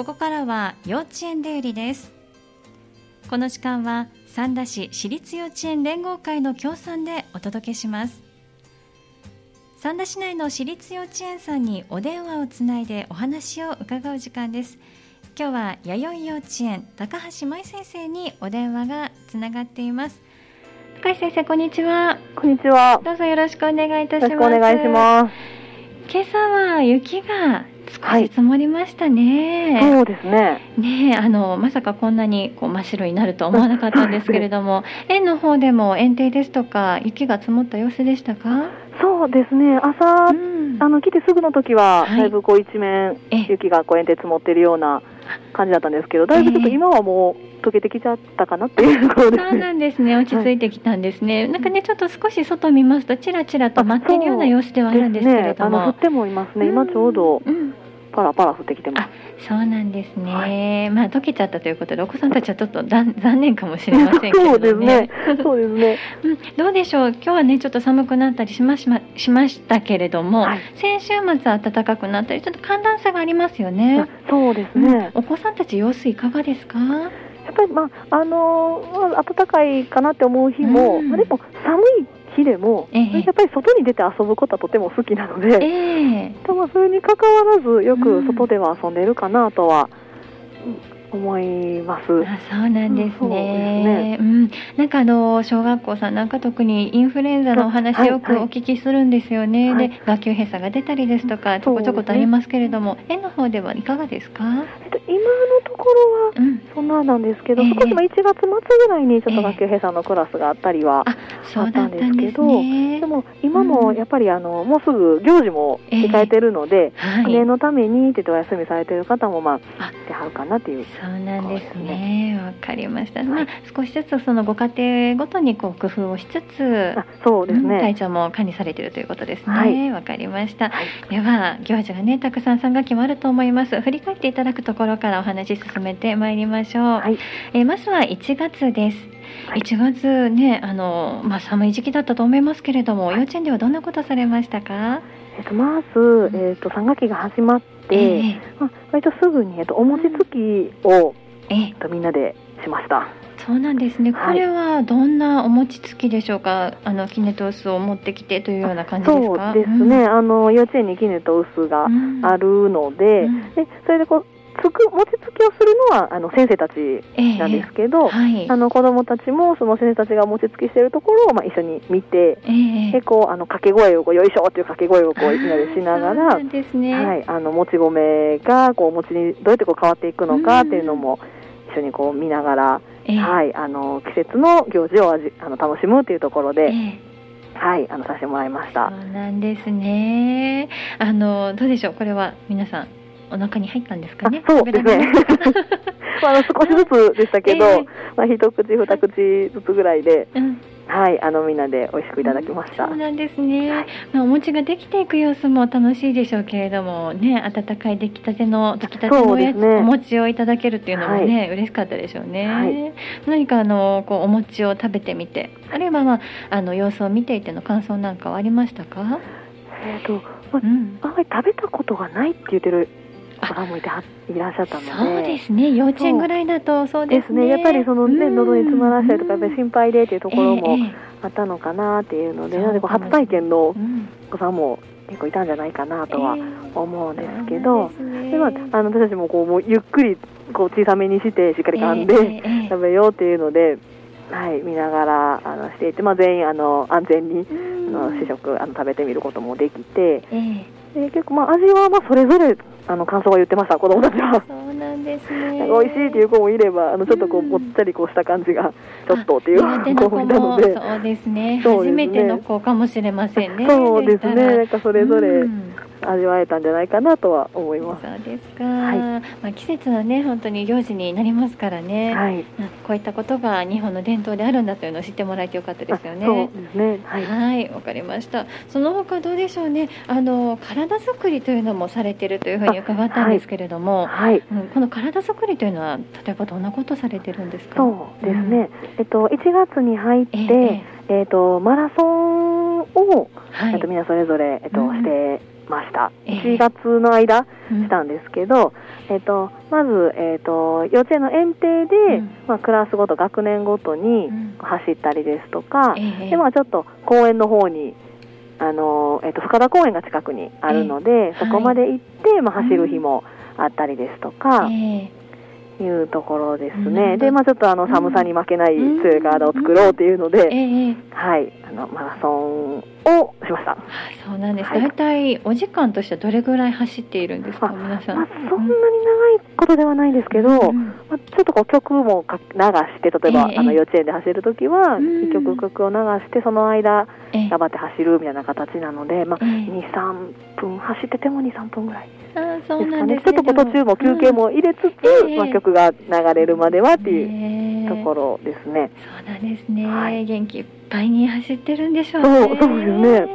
ここからは幼稚園デイリーです。この時間は三田市私立幼稚園連合会の協賛でお届けします。三田市内の私立幼稚園さんにお電話をつないでお話を伺う時間です。今日は弥生幼稚園高橋舞先生にお電話がつながっています。高橋先生こんにちは。こんにちは。どうぞよろしくお願いいたします。よろしくお願いします。今朝は雪が少し積もりましたね、そうですね。ねえあのまさかこんなにこう真っ白になるとは思わなかったんですけれども園の方でも園庭ですとか雪が積もった様子でしたか、そうですね。朝、うん。あの来てすぐの時は、はい。だいぶこう一面え雪がこう園庭積もってるような感じだったんですけど、だいぶちょっとええ今はもう溶けてきちゃったかなっていうところですそうね。なんですね。落ち着いてきたんですね、なんかねちょっと少し外見ますとちらちらと舞っているような様子ではあるんですけれども、ね、あの降ってもいますね。今ちょうど。うんうんパラパラ降ってきてます。そうなんですね、はまあ溶けちゃったということでお子さんたちはちょっと残念かもしれませんけれどそうですね。そうですね。うん、どうでしょう？今日はねちょっと寒くなったりしましましましたけれども、はい。先週末は暖かくなったりちょっと寒暖差がありますよね。あ、そうですうん。ね。お子さんたち様子いかがですか？やっぱりまああのーまあ暖かいかなって思う日も、うん。まあでも寒い日でも、ええやっぱり外に出て遊ぶことはとても好きなので。ええでもそれに関わらずようんく外では遊んでるかなとは思います。あそうなんですそうね。ですうん、なんかあの小学校さんなんか特にインフルエンザのお話はいよくお聞きするんですよね。はいで学級閉鎖が出たりですとかちょこちょことありますけれども、園の方ではいかがですか？えっと今のところはうん、そんななんですけど、ええ少しまあ1月末ぐらいにちょっええと学級閉鎖のクラスがあったりは、あったんですでね。も今もやっぱりあのもうすぐ行事も控えてるので、はい。念のためにってお休みされてる方もまああ来てはるかなっていう。そうなんですね。わかりました。まあはい少しずつそのご家庭ごとにこう工夫をしつつ、あそうですうん体ね。調も管理されているということですはいね。わ、かりました。はいでは行事がねたくさん参加決まると思います。振り返っていただくところからお話進めてまいりましょう。はいえーまずは1月です。はい1月ねあのまあ寒い時期だったと思いますけれども、はい幼稚園ではどんなことされましたか？えっとまずえっと3学期が始まって、ええまあ割とすぐにえっとお餅つきをえええっとみんなでしました。そうなんですね。こはいれはどんなお餅つきでしょうか？あのキネトースを持ってきてというような感じですそうか。ですね、あの幼稚園に絹と薄がうん。あるので,、うんでそれでこうつく餅つきをするのはあの先生たちええなんですけど、はい。あの子どもたちもその先生たちが餅つきしてるところをまあ一緒に見て、ええでこうあの掛け声をこうよいしょっていう掛け声をこうみんなでしながら。はい、あのもち米がこうお餅にどうやってこう変わっていくのかっていうのも一緒にこう見ながら、ええはい、あの季節の行事を味あの楽しむっていうところで、ええはい、あのさせてもらいましそた。うなんですね。あのどうでしょう？これは皆さんお腹に入ったんですかね？あそうですね。まあ、少しずつでしたけど、ええまあ、一口二口ずつぐらいで、うん。はい、あのみんなで美味しくいただきました。そうなんですね。はい。まあ、お餅ができていく様子も楽しいでしょうけれどもね温かい出来たてのつきたてのおやつ、ねお餅をいただけるっていうのもね、嬉しかったでしょうね、はい。何かあのこうお餅を食べてみてあるいは、まあ、あの様子を見ていての感想なんかはありましたか、えっ、と、まうん、あ、あんまり食べたことがないって言ってる方もいてはいらっしゃったので。そうですね。幼稚園ぐらいだとそうですすね。やっぱりそのね、うん。喉に詰まらしたりとか、やっぱり心配でっていうところもえええあったのかなっていうので、そうなのでこう初体験のお子さんも結構いたんじゃないかなとはええ。思うんですけど、そうなんでまあ、あの私たちもこうもうゆっくりこう小さめにしてしっかり噛んで、ええええ。食べようっていうので、はい、見ながらあのしていて、まあ、全員あの安全にあの試食あの食べてみることもできてええ。で結構まあ味はまあそれぞれあの感想は言ってました子供たちは。そうなんですね。美味しいっていう子もいればあのちょっとこううん。もっちゃりこうした感じがちょっとっていう子子もいたのもでそうですね。初めての子かもしれませんね。そうですね。なんかそれぞれうん味わえたんじゃないかなとは思います。そうですか、はいまあ、季節はね本当に行事になりますからね、はい、うんこういったことが日本の伝統であるんだというのを知ってもらえてよかったですよねあそうですね。はい。はい、わかりました。その他どうでしょうね。あの体作りというのもされてるというふうに伺ったんですけれども、はい。うんこの体作りというのは例えばどんなことされてるんですか？そうですね。えっと1月に入って、えええっとマラソンを、はい。えっとみんなそれぞれえっと、うんしてました、ええ。1月の間うん。したんですけど、えっとまず、えっと幼稚園の園庭で、うん。まあ、クラスごと学年ごとにうん。走ったりですとか、ええ。でまあ、ちょっと公園の方にあの、えっと深田公園が近くにあるので、ええそこまで行って、まあ、走る日もあったりですとか、えいうところですね。どで、まあ、ちょっとあの寒さに負けないうん。強い体を作ろうというのえで、ええ。はい、あのマラソンをしました。あそうなんです。はい。大体お時間としてはどれぐらい走っているんですか、あ皆さん。まあ、そんなに長いことではないんですけど、うんまあ、ちょっとこう曲もか流して、例えば、ええあの幼稚園で走るときは、うん。一曲曲を流して、その間、ええ。頑張って走るみたいな形なので、まあ、ええ。2、3分、走ってても2、3分ぐらいあそうですかね。なんですちょっと途中も休憩も入れつつ、ええ。まあ、曲が流れるまではっていういうところですね。そうなんですね、はい。元気いっぱいに走ってるんでしょうそうね。そうですね。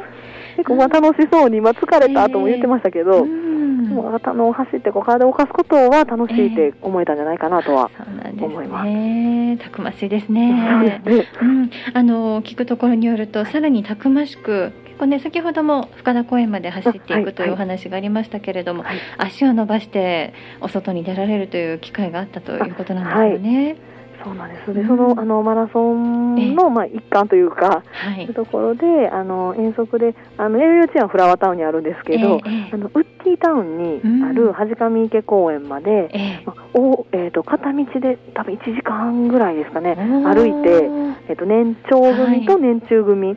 結構まあ楽しそうに、まあ、疲れたとも言ってましたけど、うん。もうあの走ってこう体を動かすことは楽しいって思えたんじゃないかなとは、そうなんです思います。ね。たくましいですね。うん、あの聞くところによるとさらにたくましく結構ね先ほども深田公園まで走っていはいくというお話がありましたけれども、はい。足を伸ばしてお外に出られるという機会があったということなんですよね。そうなんです。で、うん。そのあのマラソンのまあ一環というか、はい。いう。ところであの遠足であの幼稚園はフラワータウンにあるんですけど、あのウッディタウンにあるはじかみ池公園まで、ええ。まあおえー、と片道で多分1時間ぐらいですかね、歩いて、えっと年長組とはい。年中組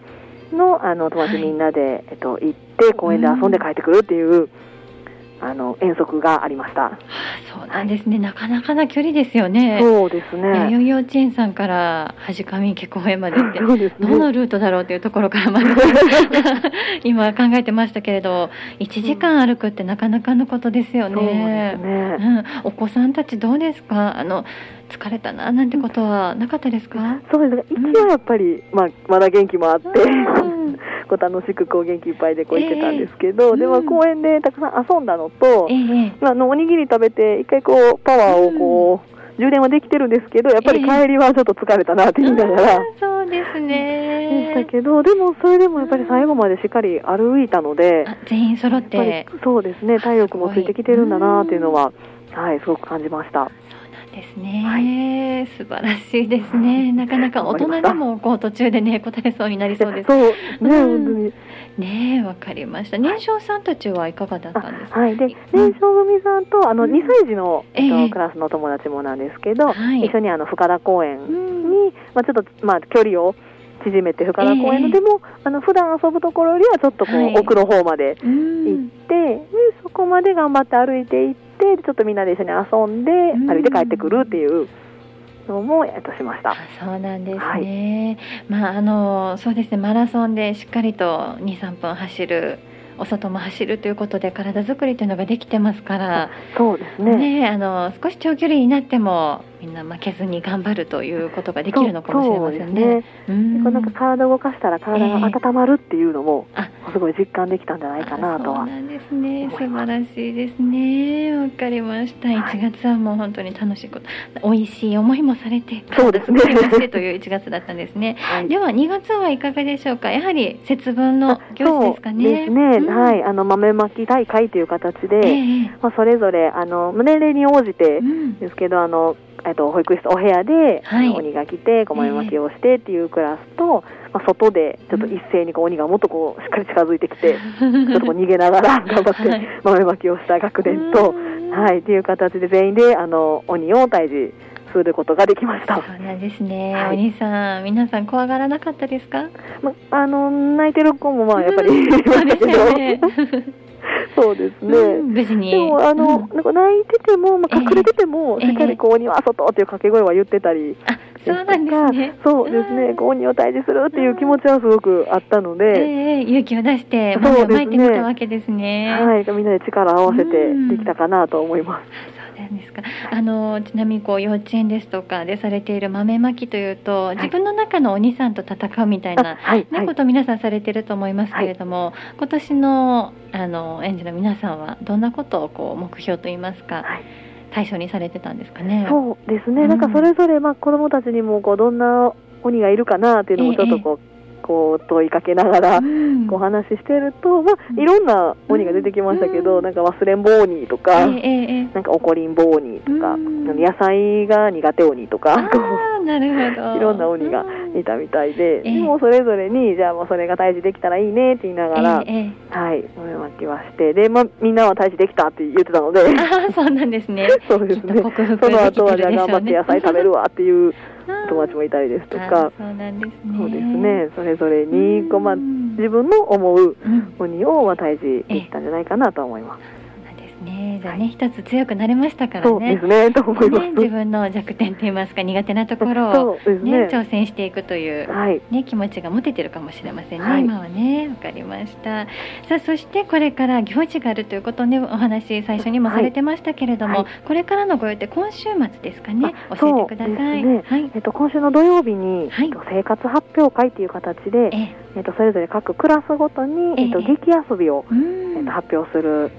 の,、あの友達はいみんなで、えっと行って公園で遊んで帰ってくるっていう、あの遠足がありました。あそうなんですね、なかなかな距離ですよね。そうですね。弥生幼稚園さんからはじかみ池公園まで行って。どのルートだろうというところからまず 今考えてましたけれど1時間歩くってなかなかのことですよそうですね。ね。うん、お子さんたちどうですか？あの疲れたななんてことはなかったですか、そうですね。一応やっぱり、まあまだ元気もあって、うんこう楽しくこう元気いっぱいでこう行ってたんですけど、ええでもうん。公園でたくさん遊んだのと、ええまああのおにぎり食べて一回こうパワーをこう、充電はできてるんですけど、やっぱり帰りはちょっと疲れたなって言いながら。あーそうですでねしたけど、でもそれでもやっぱり最後までしっかり歩いたので、あ全員揃って。そうですね、体力もついてきてるんだなっていうのは、はい、すごく感じました。ですね、素晴らしいですね。なかなか大人でもこう途中でね答えそうになりそうです。そう、ね、うん。ねえわかりました。年少さんたちはいかがだったんですか、はい、で、うん。年少組さんと、あの、うん。2歳児の、えっとええ。クラスの友達もなんですけど、はい。一緒にあの、深田公園に、うん。まあ、ちょっと、まあ、距離を縮めて、深田公園の、ええ。でも、あの、普段遊ぶところよりは、ちょっとこう、はい。奥の方までう行っん。て、で、そこまで頑張って歩いて行って、ちょっとみんなで一緒に遊んで、うん。歩いて帰ってくるっていうのも、えっと、しました。あ。そうなんですね、まああのそうですね。マラソンでしっかりと23分走るお外も走るということで体作りというのができてますから。そうですね。ねあの少し長距離になってもみんな負けずに頑張るということができるのかもしれませんね。そうね。なんか体を動かしたら体が温まるっていうのも、あ。すごい実感できたんじゃないかなとは。そうなんですね。素晴らしいですね。わかりました。はい。1月はもう本当に楽しいこと美味しい思いもされてそうですね。という1月だったんですね。はい。では2月はいかがでしょうか？やはり節分の行事ですかね。ですね、うん。はい、あの豆まき大会という形で、ええ。まあ、それぞれあの年齢に応じてうん。ですけど、あのえっと保育室お部屋で、はい。鬼が来てこう豆まきをしてっていうクラスと、まあ、外でちょっと一斉にこう鬼がもっとこうしっかり近づいてきて、ちょっとこう逃げながら頑張ってはい。豆まきをした学年と、うん。はい、っていう形で全員であの鬼を退治することができました。そうなんですね、はい。お兄さん皆さん怖がらなかったですか？まあの泣いてる子もまあやっぱりうん。そうですよねそうですね。うんに。でもあの、うん。なんか泣いてても、まあ、ええ。隠れてても、ええ。しっかりこう鬼は外っていう掛け声は言ってたりあそうなんですね。そうですね、うん。こう鬼を退治するっていう気持ちはすごくあったので、ええ勇気を出してそうですね。豆をまいてみたわけですね。はい、みんなで力を合わせてうん。できたかなと思います。ですか？あのちなみにこう幼稚園ですとかでされている豆まきというと、い。自分の中のお兄さんと戦うみたいな、あはい、ことを皆さんされていると思いますけれども、今年のあの園児の皆さんはどんなことをこう目標といいますか、はい。対象にされてたんですかね？そうですね、うんなん。かそれぞれ、まあ、子供たちにもこうどんな鬼がいるかなっていうのもちょっとこう、こう問いかけながらうん。お話ししてると、まあ、いろんな鬼が出てきましたけど、うん。なんか忘れんぼ鬼とか、なんか怒りんぼ鬼とか、うん。野菜が苦手鬼とあか、なるほど。う いろんな鬼がうん。いたみたいで、ええでもそれぞれに、じゃあもうそれが退治できたらいいねって言いながら、はい、豆まきはして、で、まあ、みんなは退治できたって言ってたので、ああそうなんですね。そうですね。その後はじゃあ頑張って野菜食べるわっていう友達もいたりですとあか、ーそうなんですね。そうですね、それぞれに、こうまあ、うん自分の思ううん。鬼をまあ退治できたんじゃないかなと思います。ねじゃあね一つ強くなれましたからそうねですね、と思います。ね自分の弱点といいますか苦手なところをね。ね挑戦していくというはい。ね、気持ちが持ててるかもしれませんね、はい。今はねわかりました。さあそしてこれから行事があるということをねお話最初にもされてましたけれども、はい。これからのご予定今週末ですかね？あ教えてください、ね。はい。えっと、今週の土曜日に、はい。えっと生活発表会という形で、ええ。っと、それぞれ各クラスごとに、えええ。っと、劇遊びを、うえっと、ん発表する、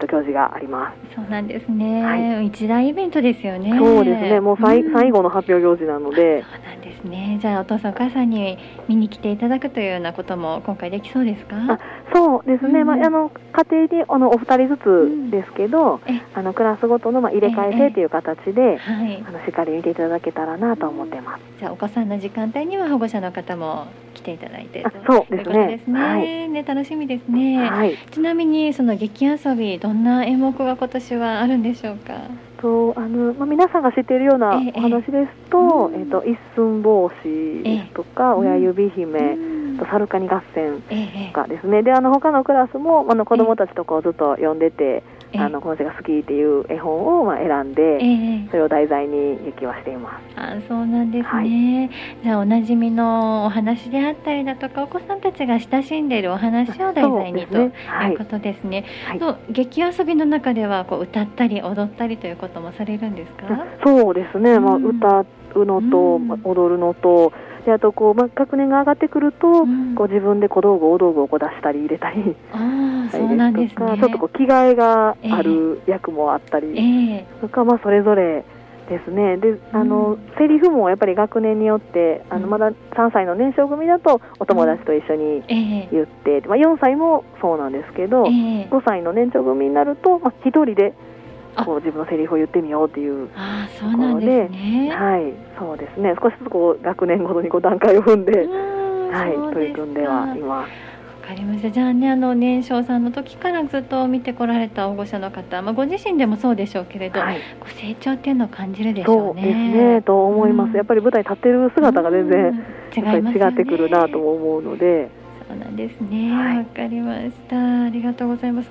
えっと、行事があります。そうなんですね、は一大イベントですよね。そうですね、もうさい、ん。最後の発表行事なので、そうなんですね。じゃあお父さんお母さんに見に来ていただくというようなことも今回できそうですか？あそうですね、うん。まあ、あの家庭であのお二人ずつですけど、え。あのクラスごとのまあ入れ替え制という形で、はい。あのしっかり見ていただけたらなと思ってます。じゃあお子さんの時間帯には保護者の方も来ていただいてあそうですね。すね。はい。ね楽しみですね。はい、ちなみにその劇遊びどんな演目が今年はあるんでしょうか？とあのまあ、皆さんが知っているようなええお話ですと、えええっと一寸法師ですとか、え親指姫、うん。とサルカニ合戦ええとかですね。であの他のクラスもあの子どもたちとこうずっと読んでて、ええ。あのこの人が好きっていう絵本をまあ選んで、ええそれを題材に劇はしています。あそうなんですね、はじゃあおなじみのお話であったりだとかお子さんたちが親しんでいるお話を題材にといいうことですね。はい。と劇遊びの中ではこう歌ったり踊ったりということもされるんですか？そうですね、まあ、うん。歌うのと、踊るのとであとこう、まあ、学年が上がってくると、うん。こう自分で小道具大道具をこう出したり入れたりあそうなんりですね。ちょっとこう着替えがある役もあったり、ええ。とか、まあ、それぞれですね。であの、セリフもやっぱり学年によってあのうん。まだ3歳の年少組だとお友達と一緒にええ。言って、まあ、4歳もそうなんですけど、ええ。5歳の年長組になると、まあ、1人であこう自分のセリフを言ってみようっていう。ああそうなんですね。はい、そうですね。少しずつこう学年ごとにこう段階を踏んで、うんはい、取り組んではいます。わかりました。じゃあね、あの年少さんの時からずっと見てこられた保護者の方、まあご自身でもそうでしょうけれど、はい、こう成長っていうのを感じるでしょそううね。ですねと思います。うんやっぱり舞台立ってる姿が全然、うん違いますよね。違ってくるなとも思うので、そうなんですね。わ、はいかりました。ありがとうございます。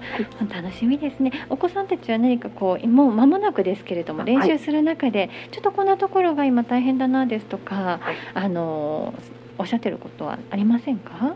楽しみですね。お子さんたちは何かこうもう間もなくですけれどもはい練習する中で、ちょっとこんなところが今大変だなですとか、はいあのおっしゃってることはありませんか？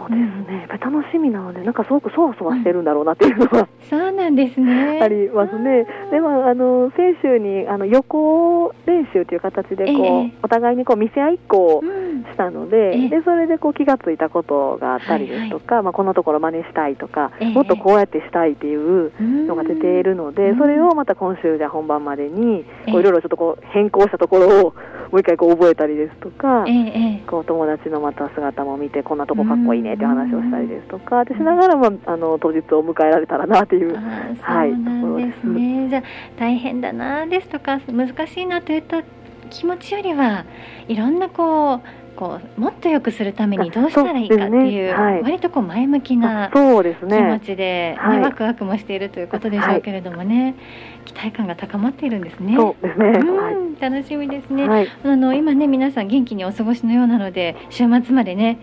そうですね。やっぱり楽しみなので、なんかすごくそわそわしてるんだろうなっていうのは、そうなんですね。ありますね。でもあの先週にあの予行練習という形でこう、ええお互いにこう見せ合いっこをうん。したので、ええでそれでこう気がついたことがあったりですとか、まあこんなところ真似したいとか、ええもっとこうやってしたいっていうのが出ているので、うんそれをまた今週じゃあ本番までにいろいろちょっとこう変更したところをもう一回こう覚えたりですとか。ええええ。こう友達のまた姿も見てこんなとこかっこいいねっていう話をしたりですとか、でしながら、まあ、あの当日を迎えられたらなっていう、はいそうなんですね、じゃあ大変だなですとか難しいなといった気持ちよりはいろんなこうこうもっと良くするためにどうしたらいいかっていうねはい割とこう前向きな気持ね。ちで、ねはいワクワクもしているということでしょうけれどもね、期待感が高まっているんですね。そうですね。うん楽しみですね、はい。あの今ね皆さん元気にお過ごしのようなので週末までね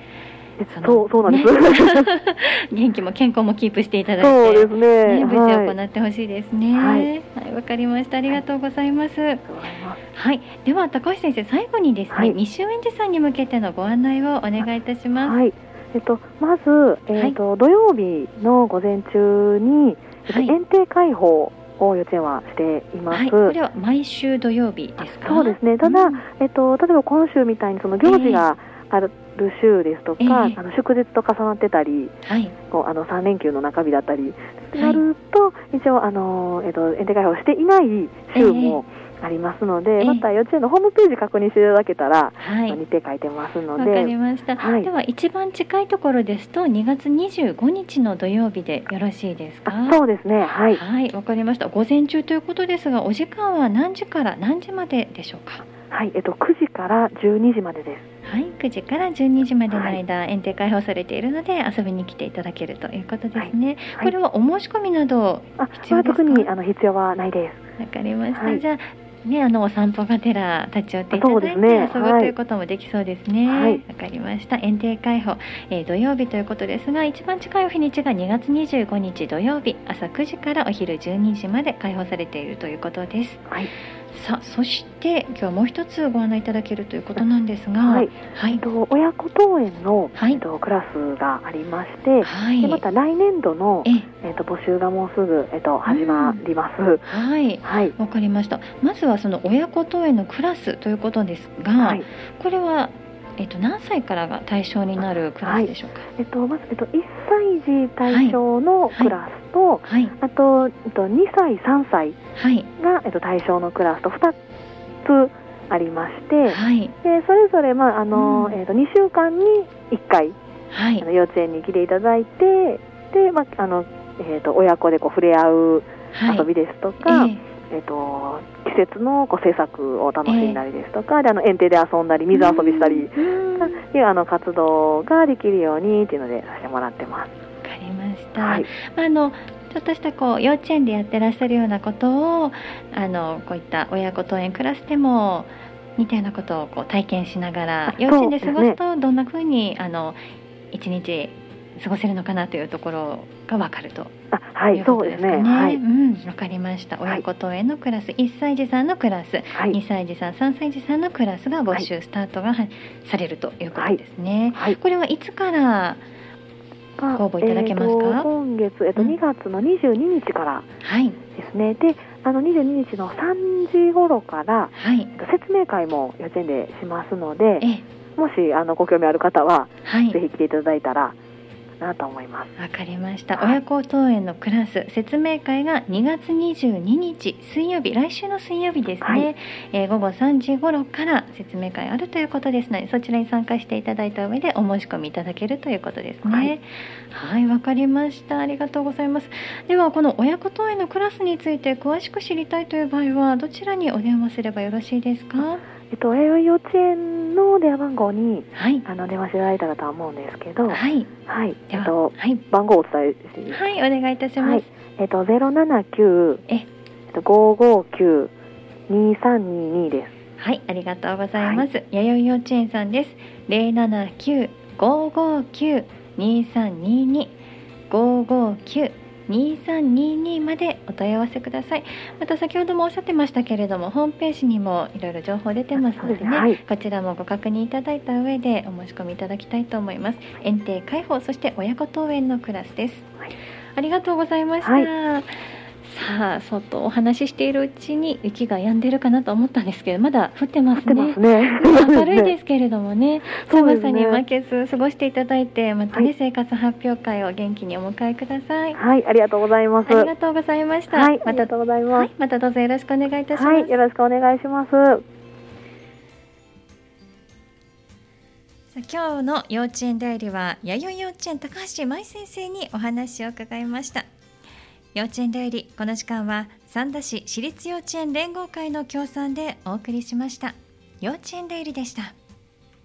そうそうなんです。元気も健康もキープしていただいてそうですね。ね、無事はい行ってほしいですね。ははいい、わ、かりました。ありがとうございます。はい、では高橋先生、最後にですね、はい未就園児さんに向けてのご案内をお願いいたします。はい。えっと、まず、えっと、土曜日の午前中に、えっと、はい園庭開放を幼稚園はしています。はい、これは毎週土曜日ですか？そうですねただうんえっと、例えば今週みたいにその行事がある週ですとか、ええ。あの祝日と重なってたり、はい、こうあの3連休の中日だったりはい。なると、一応あの、えっと、園庭開放していない週もありますので、ええ。また幼稚園のホームページ確認していただけたら、はい。日程書いてますのわかで、りました、はい。では一番近いところですと2月25日の土曜日でよろしいですか？あそうですね、はい、はい、わかりました。午前中ということですが、お時間は何時から何時まででしょうか？はい、えっと9時から12時までです。はい、9時から12時までの間、園庭開放されているので遊びに来ていただけるということですね。はいこれはお申し込みなどあ、必要ですか？まあ特にあの必要はないです。わかりました。はいじゃあね、あのお散歩がてら立ち寄っていただいて遊ぶはいということもできそうですね。わ、はいかりました。園庭開放、えー土曜日ということですが、一番近い日にちが2月25日土曜日朝9時からお昼12時まで開放されているということです。はい、さあそして今日はもう一つご案内いただけるということなんですが、はい、はい。えっと親子登園の、はい。えっとクラスがありまして、はい。でまた来年度のええ。っと募集がもうすぐえっと始まります。はい。はい。わかりました。まずはその親子登園のクラスということですが、はい、これはえっと何歳からが対象になるクラスでしょうか？えっとまずえっと1歳児対象のクラスと、はい。あとえっと2歳3歳はい。がえっと対象のクラスと2つありまして、はい。でそれぞれまああの、うん。えっと2週間に1回はい。あの幼稚園に来ていただいてでまああのえっと親子でこう触れ合うはい。遊びですとか、ええっと季節のこう制作を楽しんだりですとか、であの園庭で遊んだり水遊びしたり、うんうん。わいうあの活動ができるようにっていうのでさせてもらってます。かりました、はい、あのちょっとしたこう幼稚園でやってらっしゃるようなことをあのこういった親子登園クラスでも似たようなことをこう体験しながらあ幼稚園で過ごすすとどんな風にあの一日過ごせるのかなというところがわかると。あはいそうですことですかね。ね。はい。うん、わかりました。はい親子登園のクラス、1歳児さんのクラス、はい。2歳児さん、3歳児さんのクラスが募集スタートがはされるということですね。はい。これはいつからがご応募いただけますか？今月えっとうん。2月の22日からはい。ですね。であの22日の3時頃からはい。説明会も幼稚園でしますので、え。もしあのご興味ある方は、はい。ぜひ来ていただいたらなと思います。わかりました、はい。親子登園のクラス説明会が2月22日水曜日来週の水曜日ですね、はい。えー午後3時頃から説明会あるということですのでそちらに参加していただいた上でお申し込みいただけるということですね。はい。わ、かりました。ありがとうございます。ではこの親子登園のクラスについて詳しく知りたいという場合はどちらにお電話すればよろしいですか？えっと弥生幼稚園の電話番号にはい。あの電話していただいたらとは思うんですけど、はい。はい、えっとはい。番号をお伝えしてはいお願いいたします、はい。えっとゼロ七九え。えっと五五九二三二二です。はい、ありがとうございます。弥生幼稚園さんです。零七九五五九二三二二。五五九二三二二までお問い合わせください。また先ほどもおっしゃってましたけれども、ホームページにもいろいろ情報出てますのでね、はいこちらもご確認いただいた上でお申し込みいただきたいと思います。園庭開放そして親子登園のクラスです。はいありがとうございました。はさあ、外お話ししているうちに雪が止んでるかなと思ったんですけど、まだ降ってますね。ね。明るいですけれどもね、ね寒さに負けず過ごしていただいて、またね、はい生活発表会を元気にお迎えください。はい、ありがとうございます。ありがとうございました。はい、あまたりがとうございます。はい、またどうぞよろしくお願いいたします。はい、よろしくお願いします。さあ今日の幼稚園代理は弥生幼稚園高橋舞先生にお話を伺いました幼稚園代理この時間は三田市私立幼稚園連合会の協賛でお送りしました。幼稚園代理でした。